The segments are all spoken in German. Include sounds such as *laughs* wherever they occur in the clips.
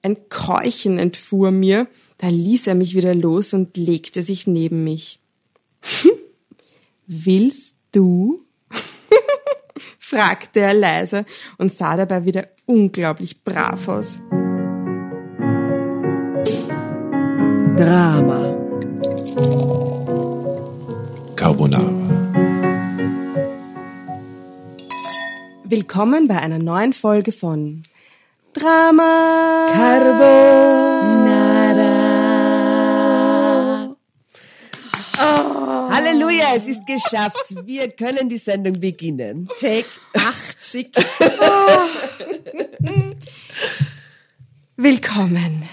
Ein Keuchen entfuhr mir, da ließ er mich wieder los und legte sich neben mich. *laughs* Willst du? *laughs* fragte er leise und sah dabei wieder unglaublich brav aus. Drama. Carbonara. Willkommen bei einer neuen Folge von Drama Carbonara. Halleluja, es ist geschafft. Wir können die Sendung beginnen. Take 80. *laughs* Willkommen.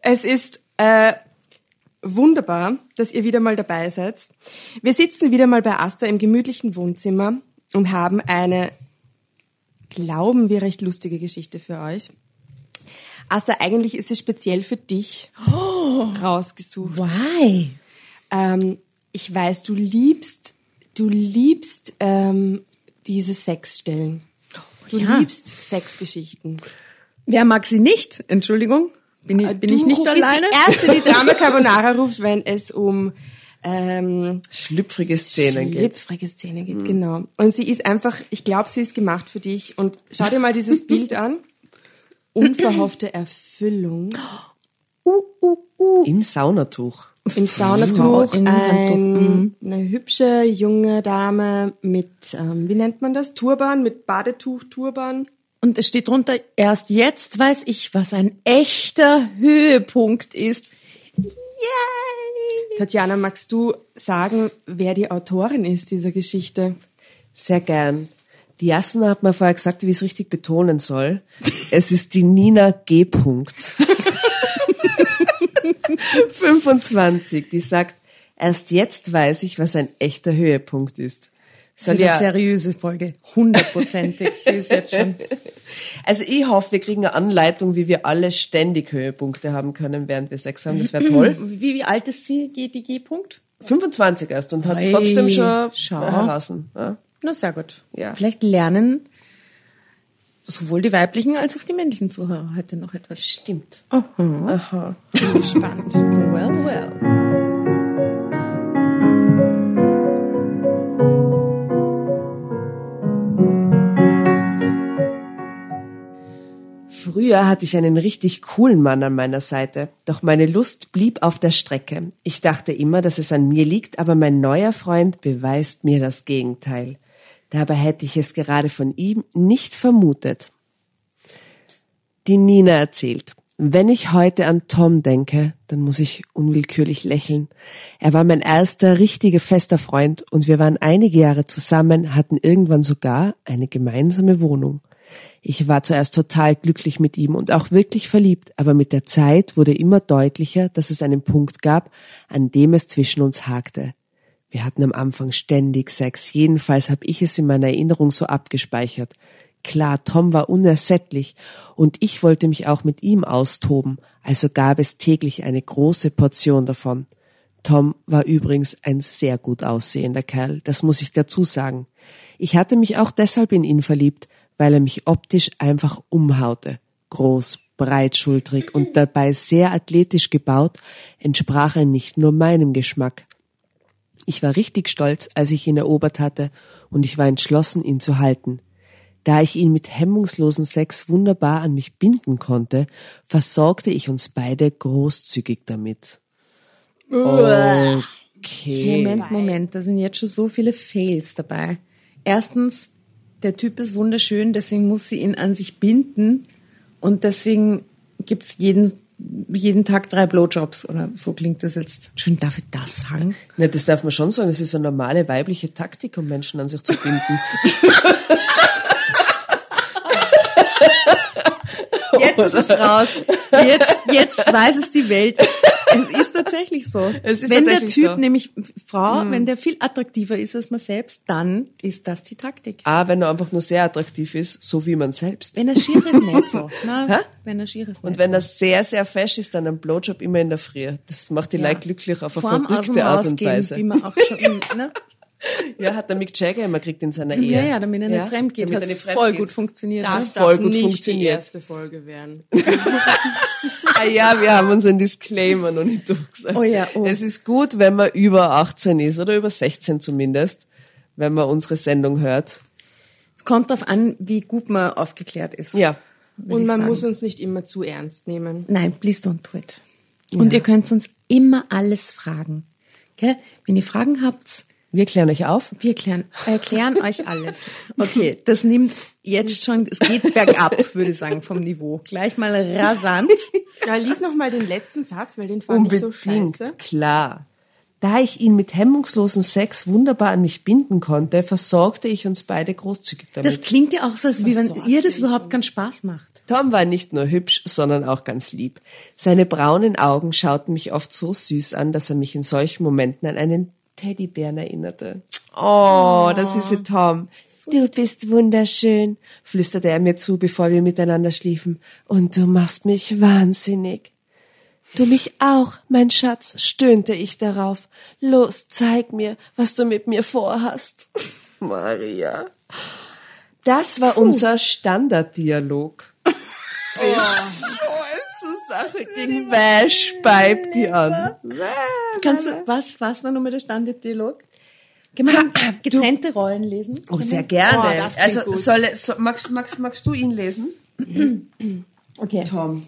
Es ist äh, wunderbar, dass ihr wieder mal dabei seid. Wir sitzen wieder mal bei Asta im gemütlichen Wohnzimmer und haben eine, glauben wir, recht lustige Geschichte für euch. Asta, eigentlich ist sie speziell für dich rausgesucht. Why? Ähm, ich weiß, du liebst, du liebst ähm, diese Sexstellen. Du ja. liebst Sexgeschichten. Wer mag sie nicht? Entschuldigung. Bin ich, bin Du ich nicht alleine? die Erste, die Drama *laughs* Carbonara ruft, wenn es um ähm, Schlüpfrige Szenen geht. schlüpfrige Szenen geht. Genau. Und sie ist einfach, ich glaube, sie ist gemacht für dich. Und schau dir mal dieses Bild *laughs* an. Unverhoffte Erfüllung. Uh, uh, uh. Im Saunatuch. Im Saunatuch Im ein, eine hübsche junge Dame mit, ähm, wie nennt man das? Turban, mit Badetuch, Turban. Und es steht drunter, erst jetzt weiß ich, was ein echter Höhepunkt ist. Tatjana, magst du sagen, wer die Autorin ist dieser Geschichte? Sehr gern. Die Jasna hat mir vorher gesagt, wie ich es richtig betonen soll. *laughs* Es ist die Nina G. Punkt. *laughs* 25, die sagt, erst jetzt weiß ich, was ein echter Höhepunkt ist. Soll Eine ja, seriöse Folge. Hundertprozentig. Sie ist jetzt schon. Also ich hoffe, wir kriegen eine Anleitung, wie wir alle ständig Höhepunkte haben können, während wir Sex haben. Das wäre toll. *clears throat* Wie, wie alt ist sie, die, die G-Punkt? 25 erst und hat es trotzdem schon schau. herasen. Ja. Na, sehr gut. Ja. Vielleicht lernen sowohl die weiblichen als auch die männlichen Zuhörer heute noch etwas. Stimmt. Aha. Spannend. Well, well. Früher hatte ich einen richtig coolen Mann an meiner Seite, doch meine Lust blieb auf der Strecke. Ich dachte immer, dass es an mir liegt, aber mein neuer Freund beweist mir das Gegenteil. Dabei hätte ich es gerade von ihm nicht vermutet. Die Nina erzählt. Wenn ich heute an Tom denke, dann muss ich unwillkürlich lächeln. Er war mein erster richtiger fester Freund und wir waren einige Jahre zusammen, hatten irgendwann sogar eine gemeinsame Wohnung. Ich war zuerst total glücklich mit ihm und auch wirklich verliebt, aber mit der Zeit wurde immer deutlicher, dass es einen Punkt gab, an dem es zwischen uns hakte. Wir hatten am Anfang ständig Sex, jedenfalls habe ich es in meiner Erinnerung so abgespeichert. Klar, Tom war unersättlich und ich wollte mich auch mit ihm austoben, also gab es täglich eine große Portion davon. Tom war übrigens ein sehr gut aussehender Kerl, das muss ich dazu sagen. Ich hatte mich auch deshalb in ihn verliebt, weil er mich optisch einfach umhaute. Groß, breitschultrig und dabei sehr athletisch gebaut, entsprach er nicht nur meinem Geschmack. Ich war richtig stolz, als ich ihn erobert hatte, und ich war entschlossen, ihn zu halten. Da ich ihn mit hemmungslosen Sex wunderbar an mich binden konnte, versorgte ich uns beide großzügig damit. Okay. Moment, Moment, da sind jetzt schon so viele Fails dabei. Erstens, der Typ ist wunderschön, deswegen muss sie ihn an sich binden und deswegen gibt's jeden, jeden Tag drei Blowjobs oder so klingt das jetzt. Schön, darf ich das sagen? Ja, das darf man schon sagen, das ist eine normale weibliche Taktik, um Menschen an sich zu binden. *laughs* *laughs* Jetzt ist es raus. Jetzt, jetzt weiß es die Welt. Es ist tatsächlich so. Es ist wenn der Typ so. Mhm. nämlich Frau, wenn der viel attraktiver ist als man selbst, dann ist das die Taktik. Ah, wenn er einfach nur sehr attraktiv ist, so wie man selbst. Wenn er schier ist, nicht so. *laughs* Na, Hä? wenn er schier ist, Und wenn so. er sehr, sehr fesch ist, dann ein Blowjob immer in der Früh. Das macht die Ja. Leute glücklich auf eine verrückte Art und Weise. wie man auch schon, *laughs* ne? Ja, hat der Mick Jagger immer gekriegt in seiner Ehe. Ja, ja, damit er nicht fremd geht. damit Hat fremd voll geht. gut funktioniert. Das ne? voll darf gut nicht funktioniert. die erste Folge werden. *laughs* Ah ja, wir haben unseren Disclaimer noch nicht durchgesagt. Oh ja, oh. Es ist gut, wenn man über 18 ist oder über 16 zumindest, wenn man unsere Sendung hört. Kommt drauf an, wie gut man aufgeklärt ist. Ja. Und man sagen. muss uns nicht immer zu ernst nehmen. Nein, please don't do it. Und ihr könnt uns immer alles fragen. Gell? Wenn ihr Fragen habt, Wir klären euch auf. wir klären, erklären euch alles. *laughs* Okay, das nimmt jetzt schon, es geht bergab, würde ich sagen, vom Niveau. Gleich mal rasant. *laughs* Ja, lies noch mal den letzten Satz, weil den fand ich so scheiße. klar. Da ich ihn mit hemmungslosen Sex wunderbar an mich binden konnte, versorgte ich uns beide großzügig damit. Das klingt ja auch so, als wie wenn ihr das überhaupt keinen Spaß macht. Tom war nicht nur hübsch, sondern auch ganz lieb. Seine braunen Augen schauten mich oft so süß an, dass er mich in solchen Momenten an einen Teddybären erinnerte. Oh, das ist Tom. Du bist wunderschön, flüsterte er mir zu, bevor wir miteinander schliefen. Und du machst mich wahnsinnig. Du mich auch, mein Schatz, stöhnte ich darauf. Los, zeig mir, was du mit mir vorhast. *laughs* Maria. Das war unser Standarddialog. Zur *laughs* Sache ging, wäsch, beib die an. Kannst du, was, was war nur mit der Standarddialog? Dann getrennte Rollen lesen? Oh, sehr gerne. Oh, also, gut. soll, so, magst, magst, magst du ihn lesen? *clears throat* Okay. Tom.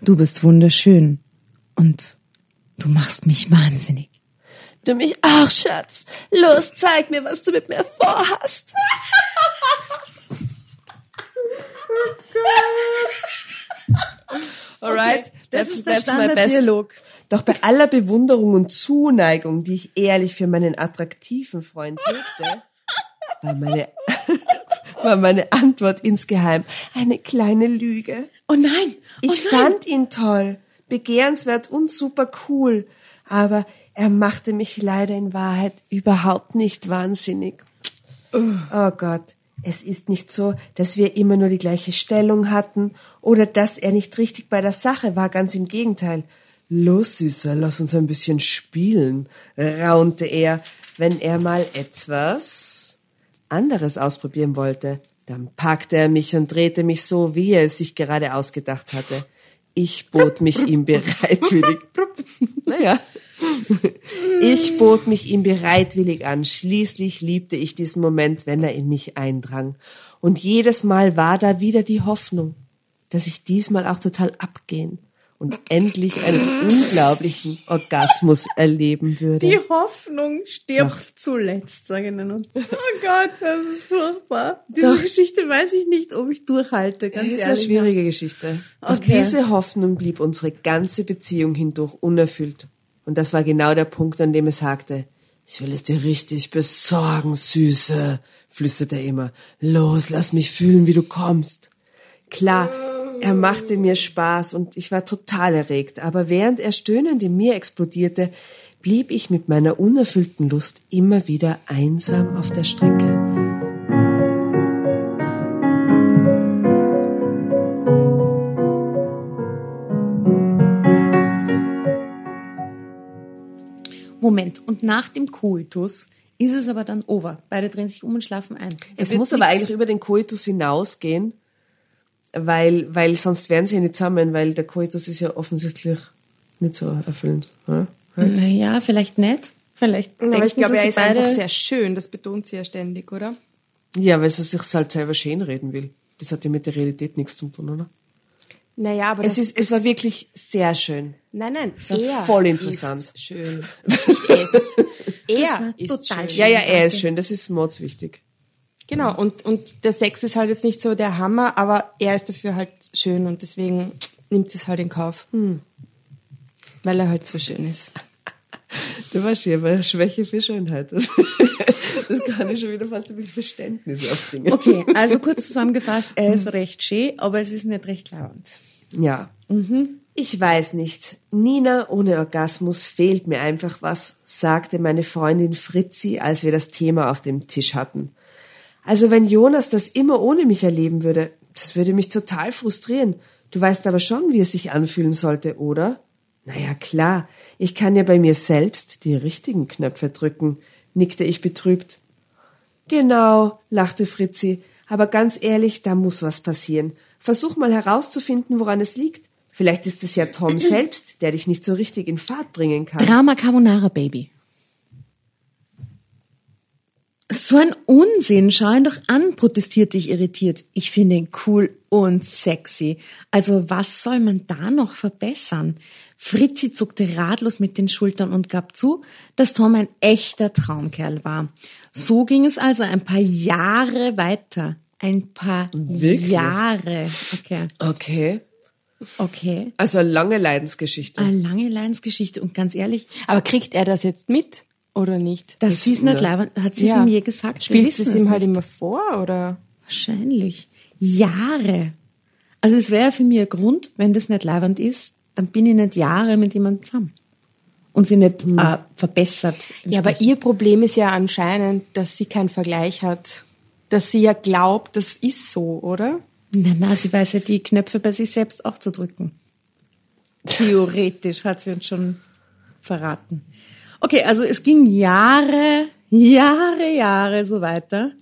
Du bist wunderschön und du machst mich wahnsinnig. Du mich auch, Schatz. Los, zeig mir, was du mit mir vorhast. *laughs* Alright, Das ist der Standarddialog. Doch bei aller Bewunderung und Zuneigung, die ich ehrlich für meinen attraktiven Freund hegte, *laughs* war meine, *laughs* war meine Antwort insgeheim eine kleine Lüge. Oh nein! Oh Ich nein. fand ihn toll, begehrenswert und super cool, aber er machte mich leider in Wahrheit überhaupt nicht wahnsinnig. Oh Gott, es ist nicht so, dass wir immer nur die gleiche Stellung hatten oder dass er nicht richtig bei der Sache war, ganz im Gegenteil. Los, Süßer, lass uns ein bisschen spielen, raunte er, wenn er mal etwas anderes ausprobieren wollte. Dann packte er mich und drehte mich so, wie er es sich gerade ausgedacht hatte. Ich bot mich ihm bereitwillig. *laughs* naja. Ich bot mich ihm bereitwillig an. Schließlich liebte ich diesen Moment, wenn er in mich eindrang. Und jedes Mal war da wieder die Hoffnung, dass ich diesmal auch total abgehen und endlich einen unglaublichen Orgasmus erleben würde. Die Hoffnung stirbt zuletzt, sage ich nur. Oh Gott, das ist furchtbar. Diese Doch. Geschichte weiß ich nicht, ob ich durchhalte, ganz Das ist eine schwierige Geschichte. Doch Okay. diese Hoffnung blieb unsere ganze Beziehung hindurch unerfüllt. Und das war genau der Punkt, an dem er sagte, ich will es dir richtig besorgen, Süße, flüsterte er immer. Los, lass mich fühlen, wie du kommst. Klar, er machte mir Spaß und ich war total erregt, aber während er stöhnend in mir explodierte, blieb ich mit meiner unerfüllten Lust immer wieder einsam auf der Strecke. Moment, und nach dem Koitus ist es aber dann over. Beide drehen sich um und schlafen ein. Es muss aber eigentlich über den Koitus hinausgehen, weil, weil sonst wären sie ja nicht zusammen, weil der Koitus ist ja offensichtlich nicht so erfüllend. oder? Naja, vielleicht nicht. Vielleicht Aber denken ich glaube, er ist beide, einfach sehr schön. Das betont sie ja ständig, oder? Ja, weil sie sich halt selber schön reden will. Das hat ja mit der Realität nichts zu tun, oder? Naja, aber Es, ist, es war wirklich sehr schön. Nein, nein, er voll interessant. *laughs* ist schön. Nicht es. Er war ist total schön. Ja, ja, er ist schön. Das ist mordswichtig. Genau, und, und der Sex ist halt jetzt nicht so der Hammer, aber er ist dafür halt schön und deswegen nimmt sie es halt in Kauf. Weil er halt so schön ist. *laughs* Du warst hier bei Schwäche für Schönheit. Das, *laughs* das kann ich schon wieder fast ein bisschen Verständnis aufbringen. Okay, also kurz *laughs* zusammengefasst, er ist recht schön, aber es ist nicht recht lauernd. Ja. Ich weiß nicht. Nina ohne Orgasmus fehlt mir einfach was, sagte meine Freundin Fritzi, als wir das Thema auf dem Tisch hatten. Also wenn Jonas das immer ohne mich erleben würde, das würde mich total frustrieren. Du weißt aber schon, wie es sich anfühlen sollte, oder? Naja, klar. Ich kann ja bei mir selbst die richtigen Knöpfe drücken, nickte ich betrübt. Genau, lachte Fritzi. Aber ganz ehrlich, da muss was passieren. Versuch mal herauszufinden, woran es liegt. Vielleicht ist es ja Tom *clears throat* selbst, der dich nicht so richtig in Fahrt bringen kann. Drama Carbonara Baby. So ein Unsinn, schau ihn doch an, protestierte ich irritiert. Ich finde ihn cool und sexy. Also was soll man da noch verbessern? Fritzi zuckte ratlos mit den Schultern und gab zu, dass Tom ein echter Traumkerl war. So ging es also ein paar Jahre weiter. Ein paar Wirklich? Jahre. Okay. Okay. Okay. Also eine lange Leidensgeschichte. Eine lange Leidensgeschichte und ganz ehrlich, Aber kriegt er das jetzt mit oder nicht? dass sie es nicht leibend, hat sie es ihm je gesagt. Spielt wissen es ihm halt nicht. immer vor oder? Wahrscheinlich. Jahre. Also es wäre für mich ein Grund, wenn das nicht leibend ist, dann bin ich nicht Jahre mit jemandem zusammen. Und sie nicht äh, verbessert. Ja, aber ihr Problem ist ja anscheinend, dass sie keinen Vergleich hat. Dass sie ja glaubt, das ist so, oder? Na, na, sie weiß ja die Knöpfe bei sich selbst auch zu drücken. *laughs* Theoretisch hat sie uns schon verraten. Okay, also es ging Jahre, Jahre, Jahre so weiter.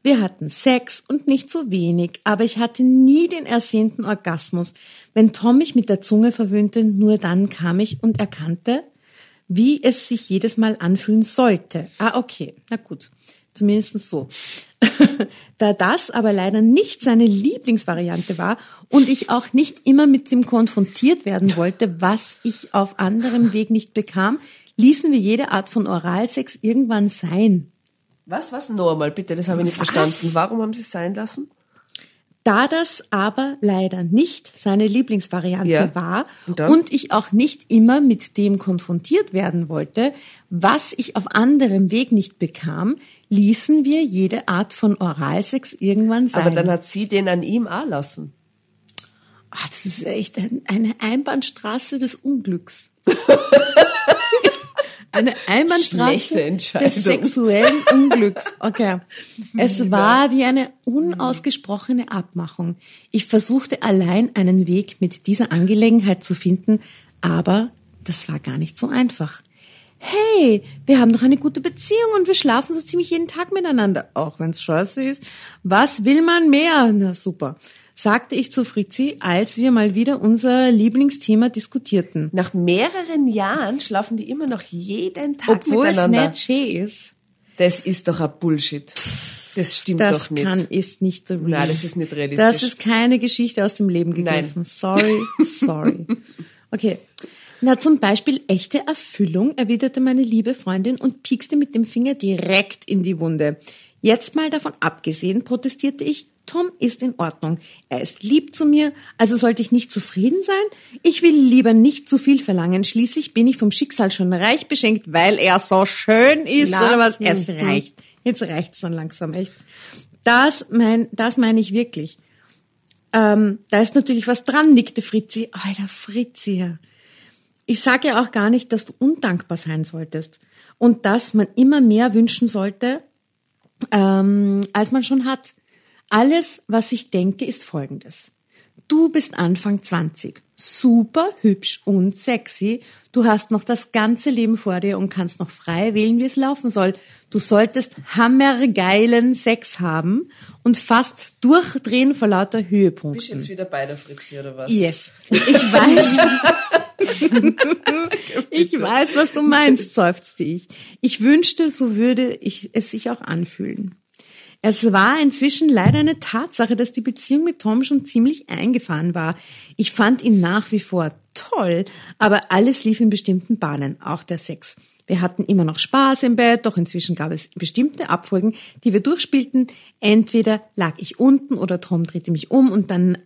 Wir hatten Sex und nicht so wenig, aber ich hatte nie den ersehnten Orgasmus. Wenn Tom mich mit der Zunge verwöhnte, nur dann kam ich und erkannte, wie es sich jedes Mal anfühlen sollte. Ah, okay, na gut, zumindest so. *laughs* da das aber leider nicht seine Lieblingsvariante war und ich auch nicht immer mit dem konfrontiert werden wollte, was ich auf anderem Weg nicht bekam, ließen wir jede Art von Oralsex irgendwann sein. Was, was? Noch einmal, bitte, das habe ich nicht Was? verstanden. Warum haben Sie es sein lassen? Da das aber leider nicht seine Lieblingsvariante Ja. war Und und ich auch nicht immer mit dem konfrontiert werden wollte, was ich auf anderem Weg nicht bekam, ließen wir jede Art von Oralsex irgendwann sein. Aber dann hat sie den an ihm auch lassen. Ach, das ist echt ein- eine Einbahnstraße des Unglücks. *laughs* eine *laughs* Einbahnstraße Entscheidung. des sexuellen Unglücks. Okay. Es war wie eine unausgesprochene Abmachung. Ich versuchte allein einen Weg mit dieser Angelegenheit zu finden, aber das war gar nicht so einfach. Hey, wir haben doch eine gute Beziehung und wir schlafen so ziemlich jeden Tag miteinander, auch wenn's scheiße ist. Was will man mehr? Na super, sagte ich zu Fritzi, als wir mal wieder unser Lieblingsthema diskutierten. Nach mehreren Jahren schlafen die immer noch jeden Tag Obwohl es miteinander. nicht schön ist. Das ist doch ein Bullshit. Das stimmt Das doch nicht. kann, ist nicht so real. Nein, das ist nicht realistisch. Das ist keine Geschichte aus dem Leben Nein. gegriffen. Sorry, sorry. *laughs* Okay. Na, zum Beispiel echte Erfüllung, erwiderte meine liebe Freundin und piekste mit dem Finger direkt in die Wunde. Jetzt mal davon abgesehen, protestierte ich, Tom ist in Ordnung. Er ist lieb zu mir, also sollte ich nicht zufrieden sein? Ich will lieber nicht zu viel verlangen. Schließlich bin ich vom Schicksal schon reich beschenkt, weil er so schön ist, Na, oder was? Es mhm. reicht. Jetzt reicht's dann langsam, echt. Das mein, das meine ich wirklich. Ähm, da ist natürlich was dran, nickte Fritzi. Alter, Fritzi. Ich sage ja auch gar nicht, dass du undankbar sein solltest und dass man immer mehr wünschen sollte, ähm, als man schon hat. Alles, was ich denke, ist folgendes. Du bist Anfang 20, super hübsch und sexy. Du hast noch das ganze Leben vor dir und kannst noch frei wählen, wie es laufen soll. Du solltest hammergeilen Sex haben und fast durchdrehen vor lauter Bist Höhepunkten. jetzt wieder bei der Fritzi, oder was? Yes. Ich weiß. *laughs* ich weiß, was du meinst, seufzte ich. Ich wünschte, so würde ich es sich auch anfühlen. Es war inzwischen leider eine Tatsache, dass die Beziehung mit Tom schon ziemlich eingefahren war. Ich fand ihn nach wie vor toll, aber alles lief in bestimmten Bahnen, auch der Sex. Wir hatten immer noch Spaß im Bett, doch inzwischen gab es bestimmte Abfolgen, die wir durchspielten. Entweder lag ich unten oder Tom drehte mich um und dann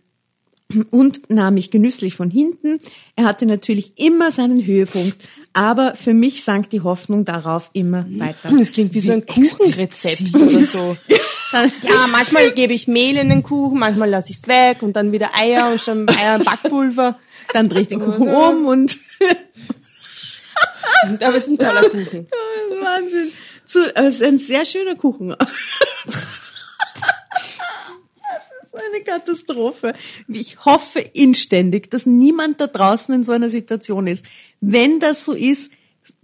und nahm mich genüsslich von hinten. Er hatte natürlich immer seinen Höhepunkt, aber für mich sank die Hoffnung darauf immer weiter. Das klingt wie so ein Kuchenrezept oder so. *laughs* Ja, manchmal gebe ich Mehl in den Kuchen, manchmal lasse ich es weg und dann wieder Eier und schon Eier und Backpulver. Dann drehe ich den Kuchen um und *laughs* Aber es ist ein toller Kuchen. *laughs* Wahnsinn. Aber es ist ein sehr schöner Kuchen. Eine Katastrophe. Ich hoffe inständig, dass niemand da draußen in so einer Situation ist. Wenn das so ist,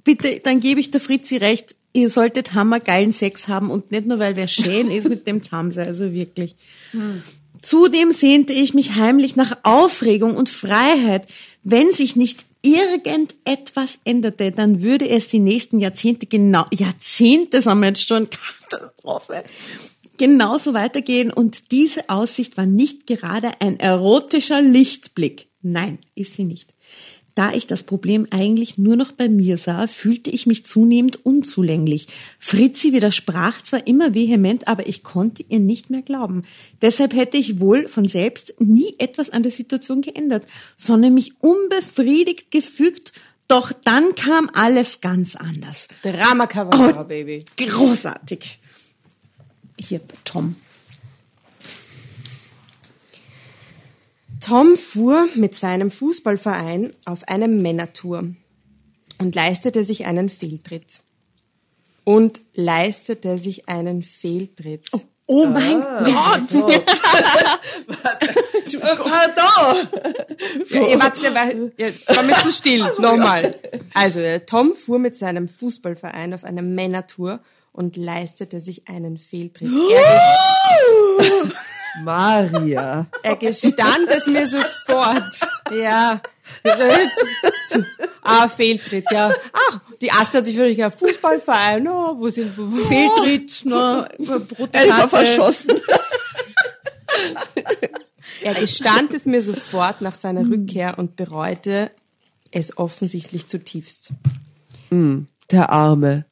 bitte, dann gebe ich der Fritzi recht. Ihr solltet hammergeilen Sex haben und nicht nur, weil wer schön ist mit dem sein. Also wirklich. Zudem sehnte ich mich heimlich nach Aufregung und Freiheit. Wenn sich nicht irgendetwas änderte, dann würde es die nächsten Jahrzehnte genau, Jahrzehnte sind wir jetzt schon, *laughs* Katastrophe, genauso weitergehen und diese Aussicht war nicht gerade ein erotischer Lichtblick. Nein, ist sie nicht. Da ich das Problem eigentlich nur noch bei mir sah, fühlte ich mich zunehmend unzulänglich. Fritzi widersprach zwar immer vehement, aber ich konnte ihr nicht mehr glauben. Deshalb hätte ich wohl von selbst nie etwas an der Situation geändert, sondern mich unbefriedigt gefügt, doch dann kam alles ganz anders. Drama Carbonara, Baby. Großartig. Hier, Tom. Tom fuhr mit seinem Fußballverein auf eine Männertour und leistete sich einen Fehltritt. Und leistete sich einen Fehltritt. Oh mein Gott! *laughs* Pardon! Ja, ihr wart ja, war mir zu still. Nochmal. Also, Tom fuhr mit seinem Fußballverein auf eine Männertour und leistete sich einen Fehltritt. *gasps* Er, Maria. er gestand es mir sofort. Ja. Ah, Fehltritt, ja. Ach, die Asse hat sich wirklich gedacht, Fußballverein, oh, wo sind, wo, Fehltritt, ne, Einfach verschossen. Er gestand es mir sofort nach seiner Rückkehr und bereute es offensichtlich zutiefst. Der Arme.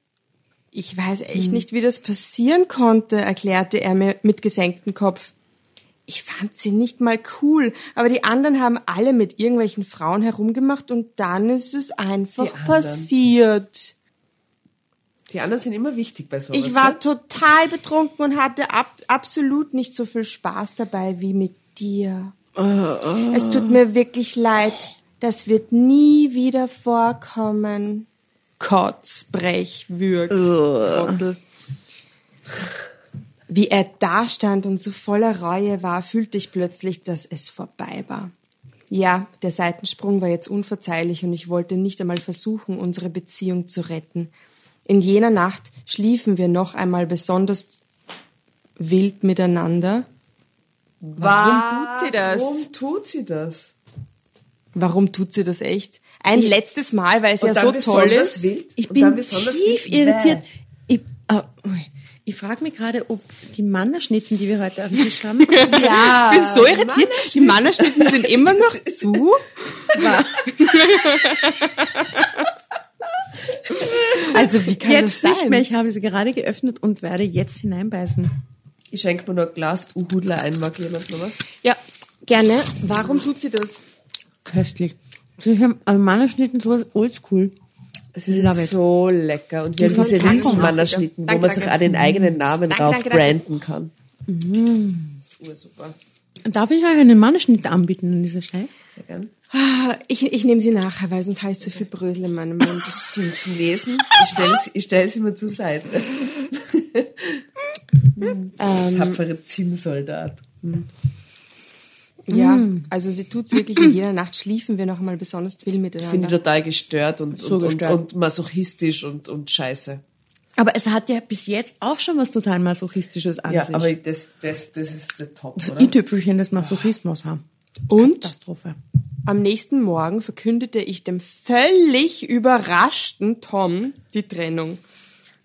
Ich weiß echt nicht, wie das passieren konnte, erklärte er mir mit gesenktem Kopf. Ich fand sie nicht mal cool, aber die anderen haben alle mit irgendwelchen Frauen herumgemacht und dann ist es einfach anderen. passiert. Die anderen sind immer wichtig bei sowas. Ich war gell? total betrunken und hatte ab, absolut nicht so viel Spaß dabei wie mit dir. Es tut mir wirklich leid. Das wird nie wieder vorkommen. Kotzbrech, Würg, Trottel. Wie er dastand und so voller Reue war, fühlte ich plötzlich, dass es vorbei war. Ja, der Seitensprung war jetzt unverzeihlich und ich wollte nicht einmal versuchen, unsere Beziehung zu retten. In jener Nacht schliefen wir noch einmal besonders wild miteinander. Warum tut sie das? Warum tut sie das? Warum tut sie das echt? Ein letztes Mal, weil es ja so toll ist. Wild. Ich bin besonders tief wild. irritiert. Ich, äh, ui. ich frage mich gerade, ob die Mannerschnitten, die wir heute auf dem Tisch haben, *laughs* Ja, ich bin so irritiert. Die Mannerschnitten sind immer noch *laughs* zu. *laughs* also wie kann jetzt das nicht sein? mehr. Ich habe sie gerade geöffnet und werde jetzt hineinbeißen. Ich schenke mir noch ein Glas Uhudler ein. Mag jemand noch was? Ja, gerne. Warum tut sie das? Köstlich. Ich habe also Mannerschnitten sowas oldschool. Es ist Love it. so lecker. Und wir haben diese Riesenmannerschnitten, wo Danke, man sich danke. auch den eigenen Namen Danke, drauf danke, danke. branden kann. Das ist ursuper. Darf ich euch eine Mannerschnitte anbieten an dieser Stelle? Sehr gern. Ah, Ich, ich nehme sie nachher, weil sonst habe ich so viel Brösel in meinem Mund. Das stimmt zum Lesen. Ich stelle sie, ich stell sie mir zur Seite. Ähm, Tapfere Zinnsoldat. Ja, also sie tut's wirklich in jeder Nacht. Schliefen wir noch einmal besonders wild Finde ich miteinander. total gestört und, So und, gestört. und, und masochistisch und, und scheiße. Aber es hat ja bis jetzt auch schon was total Masochistisches an Ja, sich. aber das, das, das ist der Top, das oder? i-Tüpfelchen des Masochismus haben. Und Katastrophe. am nächsten Morgen verkündete ich dem völlig überraschten Tom die Trennung.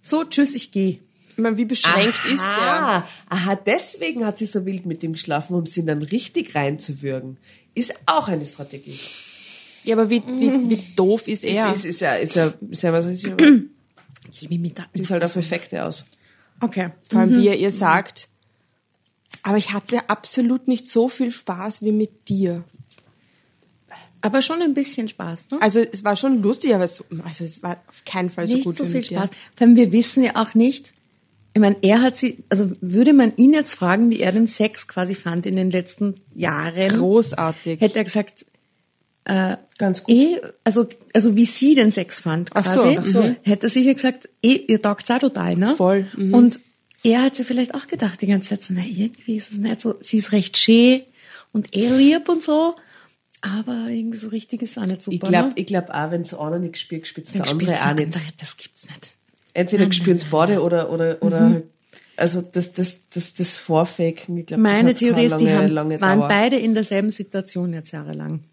So, tschüss, ich gehe. Ich meine, wie beschränkt ist der? Aha, aha, deswegen hat sie so wild mit ihm geschlafen, um sie dann richtig reinzuwürgen. Ist auch eine Strategie. Ja, aber wie, wie, wie *laughs* doof ist er? Ist, ist, ist ja, ist ja, ist ja was *clears throat* mit da. sieht halt auf Effekte aus. Okay. Vor allem, wie er ihr sagt. Aber ich hatte absolut nicht so viel Spaß wie mit dir. Aber schon ein bisschen Spaß, ne? Also es war schon lustig, aber es, also es war auf keinen Fall so nicht gut so wie viel mit dir. Spaß. Vor allem, wir wissen ja auch nicht, ich meine, er hat sie, also würde man ihn jetzt fragen, wie er den Sex quasi fand in den letzten Jahren, Großartig. hätte er gesagt, Ganz gut. eh, also, also wie sie den Sex fand Ach so, quasi, ach so. hätte er sicher gesagt, eh, ihr taugt's auch total, ne? Voll, mhm. Und er hat sich vielleicht auch gedacht die ganze Zeit so, na, irgendwie ist es nicht so, sie ist recht schön und eh lieb und so, aber irgendwie so richtig ist auch nicht super, Ich glaube ne? ich glaub auch, wenn es einer nicht spürt, spitzt Dann der andere auch nicht. andere, Das gibt's nicht. Entweder spüren es beide oder, oder, oder Mhm. also das, das, das, das Vorfaken, ich glaube, Meine Theorie ist, die lange, haben, lange waren Dauer. beide in derselben Situation jetzt jahrelang.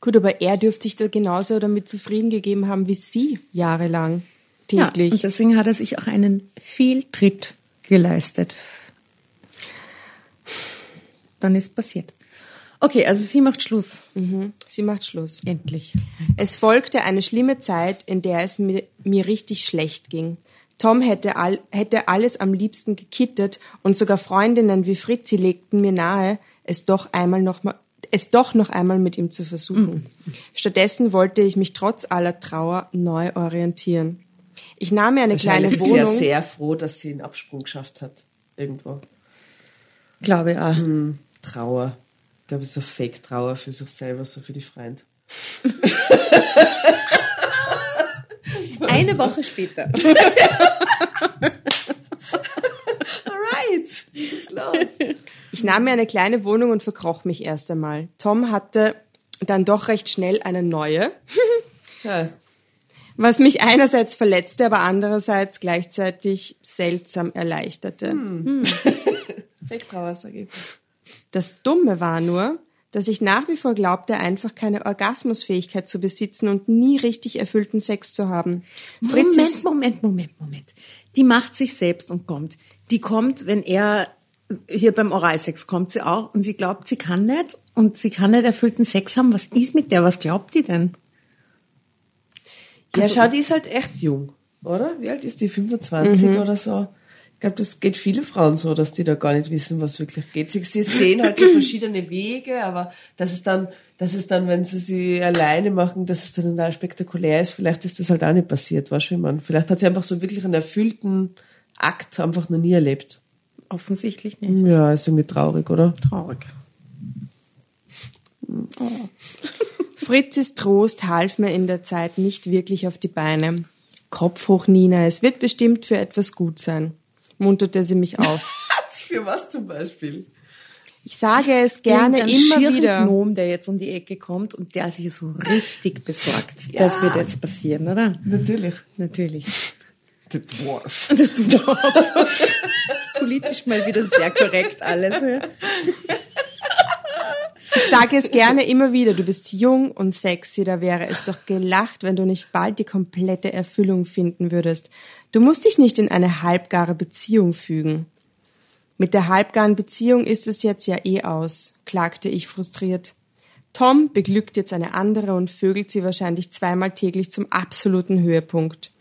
Gut, aber er dürfte sich da genauso damit zufrieden gegeben haben wie sie jahrelang Ja, täglich. und deswegen hat er sich auch einen Fehltritt geleistet. Dann ist passiert. Okay, also sie macht Schluss. mhm. Sie macht Schluss. Endlich. Es folgte eine schlimme Zeit, in der es mir, mir richtig schlecht ging. Tom hätte, all, hätte alles am liebsten gekittet und sogar Freundinnen wie Fritzi legten mir nahe, es doch einmal noch mal, es doch noch einmal mit ihm zu versuchen. Stattdessen wollte ich mich trotz aller Trauer neu orientieren. Ich nahm mir eine kleine Wahrscheinlich ist sie ja Wohnung. sehr froh, dass sie einen Absprung geschafft hat. Irgendwo. Glaube auch. Hm, Trauer. Ich glaube, so Fake-Trauer für sich selber, so für die Freund. *laughs* Eine Woche später. *laughs* Alright, ist los? Ich nahm mir eine kleine Wohnung und verkroch mich erst einmal. Tom hatte dann doch recht schnell eine neue, *laughs* Ja, was mich einerseits verletzte, aber andererseits gleichzeitig seltsam erleichterte. Fake-Trauer, sage ich. Das Dumme war nur, dass ich nach wie vor glaubte, einfach keine Orgasmusfähigkeit zu besitzen und nie richtig erfüllten Sex zu haben. Fritz Moment, Moment, Moment, Moment. Die macht sich selbst und kommt. Die kommt, wenn er hier beim Oralsex kommt sie auch und sie glaubt, sie kann nicht und sie kann nicht erfüllten Sex haben. Was ist mit der? Was glaubt die denn? Ja, schau, die ist halt echt jung, oder? Wie alt ist die? 25 Mhm. oder so? Ich glaube, das geht viele Frauen so, dass die da gar nicht wissen, was wirklich geht. Sie, sie sehen halt so verschiedene Wege, aber das ist dann, das ist dann, wenn sie sie alleine machen, dass es dann total spektakulär ist. Vielleicht ist das halt auch nicht passiert, weißt du, wie man. Vielleicht hat sie einfach so wirklich einen erfüllten Akt einfach noch nie erlebt. Offensichtlich nicht. Ja, ist irgendwie traurig, oder? Traurig. *laughs* Fritzis Trost half mir in der Zeit nicht wirklich auf die Beine. Kopf hoch, Nina, es wird bestimmt für etwas gut sein, munterte sie mich auf. *laughs* Für was zum Beispiel? Ich sage es gerne immer schieren wieder. Gnom, der jetzt um die Ecke kommt und der sich so richtig besorgt. Das wird jetzt passieren, oder? Natürlich. Natürlich. The Dwarf. *laughs* *laughs* Politisch mal wieder sehr korrekt alles. Ich sage es gerne immer wieder, du bist jung und sexy, da wäre es doch gelacht, wenn du nicht bald die komplette Erfüllung finden würdest. Du musst dich nicht in eine halbgare Beziehung fügen. Mit der halbgaren Beziehung ist es jetzt ja eh aus, klagte ich frustriert. Tom beglückt jetzt eine andere und vögelt sie wahrscheinlich zweimal täglich zum absoluten Höhepunkt.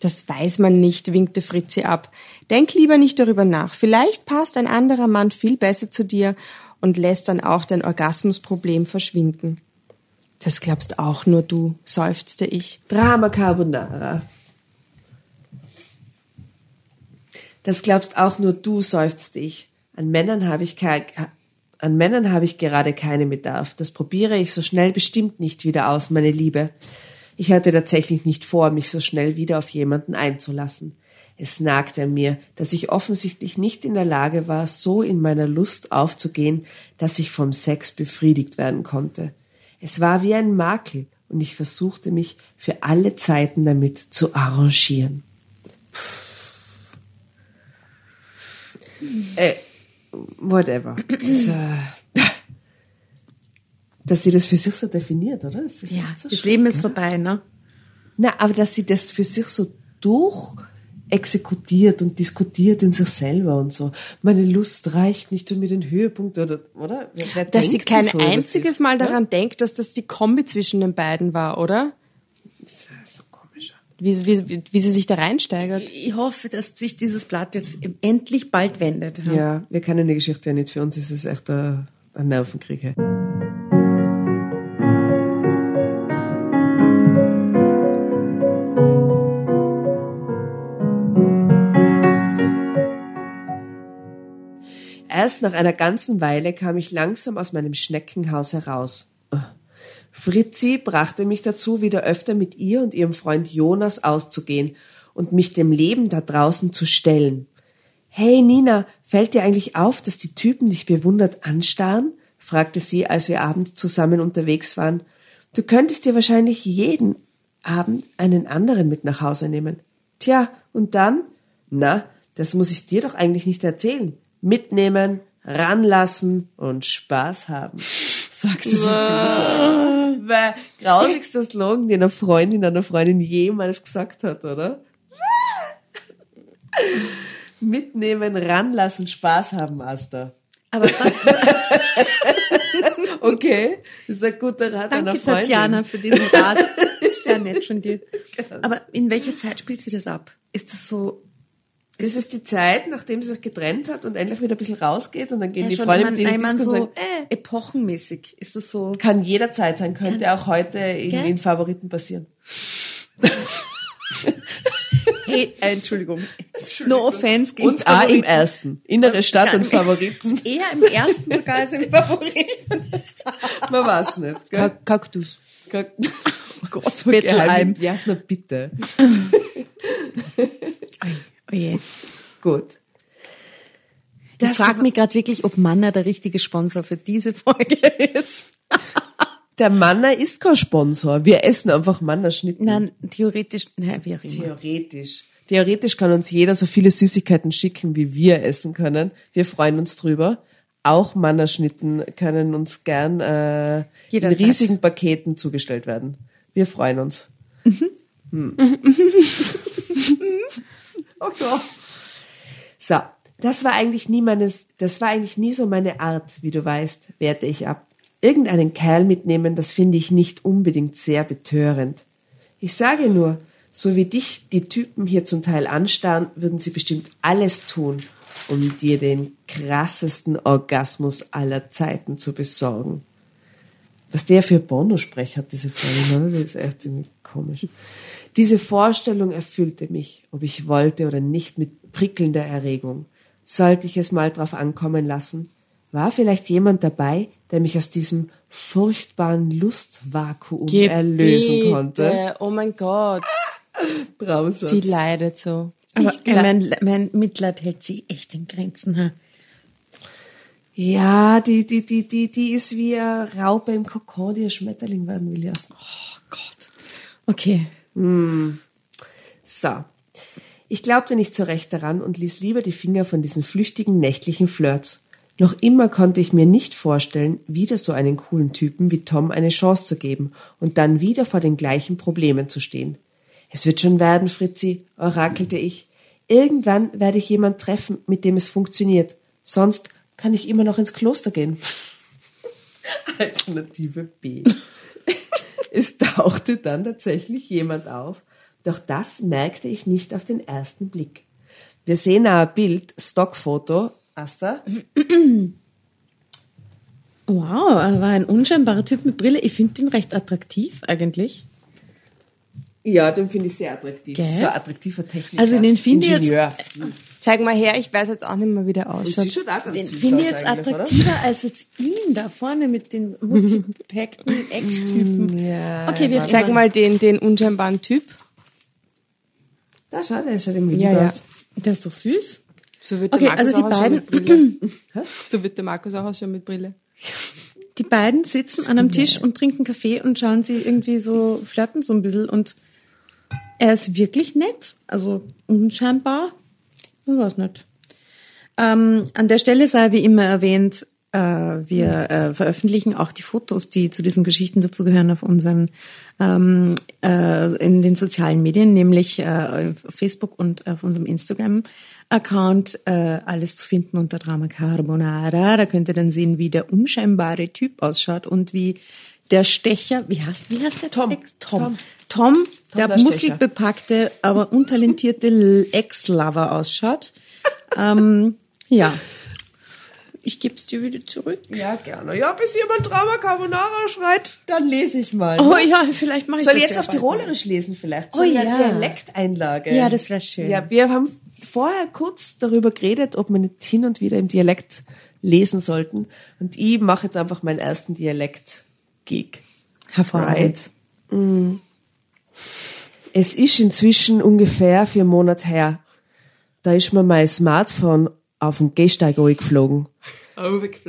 Das weiß man nicht, winkte Fritzi ab. Denk lieber nicht darüber nach. Vielleicht passt ein anderer Mann viel besser zu dir und lässt dann auch dein Orgasmusproblem verschwinden. Das glaubst auch nur du, seufzte ich. Drama Carbonara. Das glaubst auch nur du, seufzte ich. An Männern habe ich kein, an Männern habe ich gerade keinen Bedarf. Das probiere ich so schnell bestimmt nicht wieder aus, meine Liebe. Ich hatte tatsächlich nicht vor, mich so schnell wieder auf jemanden einzulassen. Es nagte an mir, dass ich offensichtlich nicht in der Lage war, so in meiner Lust aufzugehen, dass ich vom Sex befriedigt werden konnte. Es war wie ein Makel und ich versuchte mich für alle Zeiten damit zu arrangieren. Äh, whatever. Das, äh, dass sie das für sich so definiert, oder? Das Ja, so das schlimm, Leben ist ne? vorbei, ne? Na, aber dass sie das für sich so durch exekutiert und diskutiert in sich selber und so. Meine Lust reicht nicht um mir den Höhepunkt oder, oder? Wer, wer Dass sie kein so über einziges Mal ne? daran denkt, dass das die Kombi zwischen den beiden war, oder? Das ist so komisch. Wie, wie, wie sie sich da reinsteigert. Ich hoffe, dass sich dieses Blatt jetzt endlich bald wendet. Ja, wir kennen die Geschichte ja nicht. Für uns ist es echt ein, ein Nervenkrieg. Erst nach einer ganzen Weile kam ich langsam aus meinem Schneckenhaus heraus. Fritzi brachte mich dazu, wieder öfter mit ihr und ihrem Freund Jonas auszugehen und mich dem Leben da draußen zu stellen. Hey Nina, fällt dir eigentlich auf, dass die Typen dich bewundert anstarren? fragte sie, als wir abends zusammen unterwegs waren. Du könntest dir wahrscheinlich jeden Abend einen anderen mit nach Hause nehmen. Tja, und dann? Na, Das muss ich dir doch eigentlich nicht erzählen. Mitnehmen, ranlassen und Spaß haben. Sagt sie so fies. Weil grausigster Slogan, den eine Freundin einer Freundin jemals gesagt hat, oder? Mitnehmen, ranlassen, Spaß haben, Asta. Aber *laughs* Okay, das ist ein guter Rat einer danke, Freundin. Tatjana, für diesen Rat. Ist *laughs* sehr nett von dir. Aber in welcher Zeit spielt sie das ab? Ist das so Das ist die Zeit, nachdem sie sich getrennt hat und endlich wieder ein bisschen rausgeht und dann gehen ja, die schon Freunde mit denen so sagen, äh, epochenmäßig? Ist das so? kann jederzeit sein, könnte auch heute in den Favoriten passieren. *laughs* Hey, äh, Entschuldigung. No offense gegen Und auch im Favoriten. ersten. Innere Stadt und *laughs* Favoriten. Eher im ersten sogar als im Favoriten. *laughs* Man weiß nicht. Gell? Kaktus. Oh Gott, Geheim. Ja, na bitte. Oh je. Gut. Ich Das frage mich gerade wirklich, ob Manna der richtige Sponsor für diese Folge ist. *laughs* Der Manner ist kein Sponsor. Wir essen einfach Mannerschnitten. Nein, theoretisch, nein, wie auch immer. Theoretisch. Theoretisch kann uns jeder so viele Süßigkeiten schicken, wie wir essen können. Wir freuen uns drüber. Auch Mannerschnitten können uns gern äh, in riesigen Paketen zugestellt werden. Wir freuen uns. Hm. *laughs* *laughs* oh Gott. So, das war eigentlich nie meines, das war eigentlich nie so meine Art, wie du weißt, werte ich ab. Irgendeinen Kerl mitnehmen, das finde ich nicht unbedingt sehr betörend. Ich sage nur, so wie dich die Typen hier zum Teil anstarren, würden sie bestimmt alles tun, um dir den krassesten Orgasmus aller Zeiten zu besorgen. Was der für Bono-Sprech hat, diese Freundin? Das ist echt ziemlich komisch. Diese Vorstellung erfüllte mich, ob ich wollte oder nicht, mit prickelnder Erregung. Sollte ich es mal drauf ankommen lassen? War vielleicht jemand dabei, der mich aus diesem furchtbaren Lustvakuum erlösen konnte? Oh mein Gott. *laughs* Traumsatz. Sie leidet so. Aber Ich äh, glaub- mein, mein Mitleid hält sie echt in Grenzen. Ha? Ja, die, die, die, die, die ist wie eine Raupe im Kokon, die ein Schmetterling werden will. Oh Gott. Okay. So. Ich glaubte nicht so recht daran und ließ lieber die Finger von diesen flüchtigen nächtlichen Flirts. Noch immer konnte ich mir nicht vorstellen, wieder so einen coolen Typen wie Tom eine Chance zu geben und dann wieder vor den gleichen Problemen zu stehen. Es wird schon werden, Fritzi, orakelte ich. Irgendwann werde ich jemand treffen, mit dem es funktioniert. Sonst kann ich immer noch ins Kloster gehen. *laughs* Alternative B. Es tauchte dann tatsächlich jemand auf, doch das merkte ich nicht auf den ersten Blick. Wir sehen ein Bild, Stockfoto. Asta? Wow, er war ein unscheinbarer Typ mit Brille. Ich finde ihn recht attraktiv eigentlich. Ja, den finde ich sehr attraktiv. Gell? So attraktiver Techniker. Also den finde ich jetzt- Ingenieur. Zeig mal her, ich weiß jetzt auch nicht mehr, wie der Und ausschaut. sie schaut auch ganz Den süß finde aus ich jetzt eigentlich, oder? attraktiver als jetzt ihn da vorne mit den muskelgepackten *laughs* Ex-Typen. Ja, Okay, wir Zeig mal den, den unscheinbaren Typ. Da schaut er, schaut ihm Ja, ja. aus. Der ist doch süß. So wird Okay, der Markus also die auch ausschauen mit beiden- Brille. *clears throat* so wird der Markus auch ausschauen mit Brille. Die beiden sitzen an einem Tisch und trinken Kaffee und schauen sie irgendwie so, flirten so ein bisschen und er ist wirklich nett. Also unscheinbar. Ich weiß nicht. Ähm, an der Stelle sei wie immer erwähnt, äh, wir äh, veröffentlichen auch die Fotos, die zu diesen Geschichten dazugehören, auf unseren ähm, äh, in den sozialen Medien, nämlich äh, auf Facebook und auf unserem Instagram-Account äh, alles zu finden unter Drama Carbonara. Da könnt ihr dann sehen, wie der unscheinbare Typ ausschaut und wie der Stecher, wie heißt, wie heißt der Tom. Text? Tom. Tom. Tom, der der, muskelbepackte, aber untalentierte Ex-Lover ausschaut. ähm, ja. Ich geb's dir wieder zurück. Ja, gerne. Ja, bis jemand Drama Carbonara schreit, dann lese ich mal. Oh ja, vielleicht mache ich Soll das ich jetzt ja auf Tirolerisch lesen vielleicht? Oh So eine ja. Dialekteinlage. Ja, das wär schön. Ja, wir haben vorher kurz darüber geredet, ob wir nicht hin und wieder im Dialekt lesen sollten. Und ich mache jetzt einfach meinen ersten Dialekt-Gig. Mal. Hervorragend. Es ist inzwischen ungefähr vier Monate her. Da ist mir mein Smartphone auf den *laughs* Gehsteig geflogen.